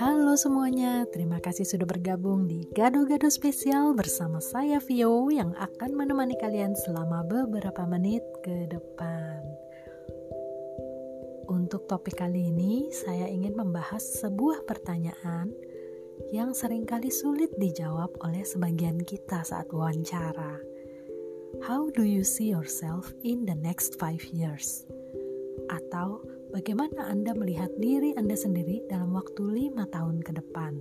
Halo semuanya, terima kasih sudah bergabung di Gado-Gado Spesial bersama saya Vio yang akan menemani kalian selama beberapa menit ke depan. Untuk topik kali ini, saya ingin membahas sebuah pertanyaan yang sering kali sulit dijawab oleh sebagian kita saat wawancara. How do you see yourself in the next five years? Atau bagaimana Anda melihat diri Anda sendiri dalam waktu lima tahun ke depan.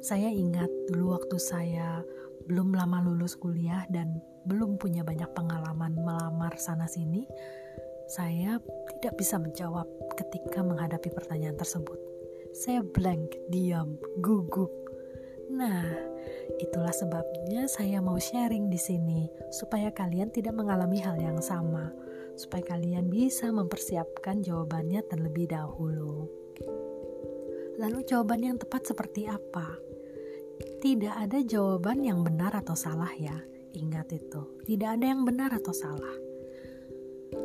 Saya ingat dulu waktu saya belum lama lulus kuliah dan belum punya banyak pengalaman melamar sana-sini, saya tidak bisa menjawab ketika menghadapi pertanyaan tersebut. Saya blank, diam, gugup. Nah, itulah sebabnya saya mau sharing di sini supaya kalian tidak mengalami hal yang sama supaya kalian bisa mempersiapkan jawabannya terlebih dahulu. Lalu jawaban yang tepat seperti apa? Tidak ada jawaban yang benar atau salah ya. Ingat itu, tidak ada yang benar atau salah.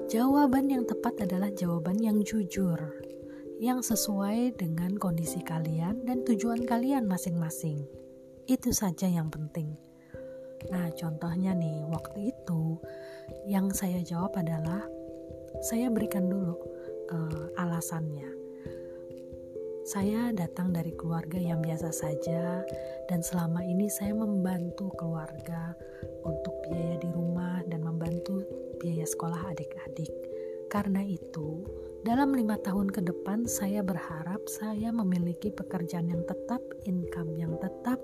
Jawaban yang tepat adalah jawaban yang jujur, yang sesuai dengan kondisi kalian dan tujuan kalian masing-masing. Itu saja yang penting. Nah, contohnya nih, waktu itu yang saya jawab adalah saya berikan dulu uh, alasannya. Saya datang dari keluarga yang biasa saja dan selama ini saya membantu keluarga untuk biaya di rumah dan membantu biaya sekolah adik-adik. Karena itu, dalam lima tahun ke depan, saya berharap saya memiliki pekerjaan yang tetap, income yang tetap,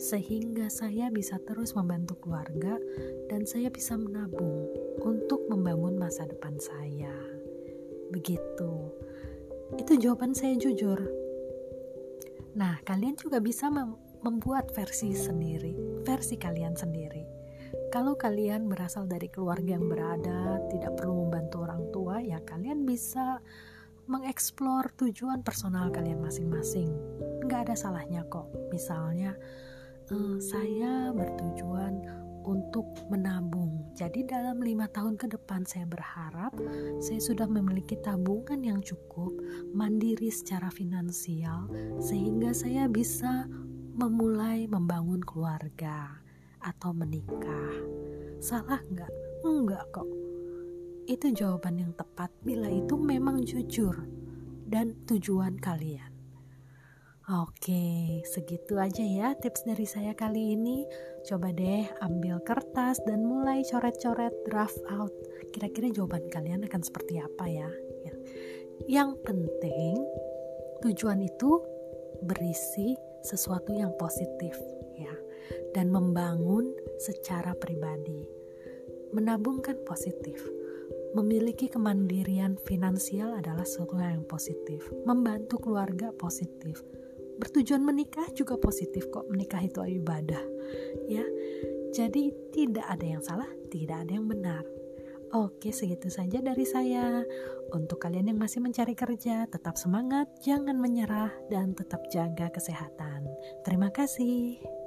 sehingga saya bisa terus membantu keluarga dan saya bisa menabung untuk membangun masa depan saya. Begitu, itu jawaban saya jujur. Nah, kalian juga bisa mem membuat versi sendiri, versi kalian sendiri kalau kalian berasal dari keluarga yang berada, tidak perlu membantu orang tua, ya kalian bisa mengeksplor tujuan personal kalian masing-masing. Nggak ada salahnya kok. Misalnya, eh, saya bertujuan untuk menabung. Jadi dalam lima tahun ke depan saya berharap saya sudah memiliki tabungan yang cukup, mandiri secara finansial, sehingga saya bisa memulai membangun keluarga atau menikah. Salah nggak? Enggak kok. Itu jawaban yang tepat bila itu memang jujur dan tujuan kalian. Oke, segitu aja ya tips dari saya kali ini. Coba deh ambil kertas dan mulai coret-coret draft out. Kira-kira jawaban kalian akan seperti apa ya? ya. Yang penting tujuan itu berisi sesuatu yang positif ya dan membangun secara pribadi. Menabungkan positif. Memiliki kemandirian finansial adalah sesuatu yang positif. Membantu keluarga positif. Bertujuan menikah juga positif kok. Menikah itu ibadah. Ya. Jadi tidak ada yang salah, tidak ada yang benar. Oke, segitu saja dari saya. Untuk kalian yang masih mencari kerja, tetap semangat, jangan menyerah, dan tetap jaga kesehatan. Terima kasih.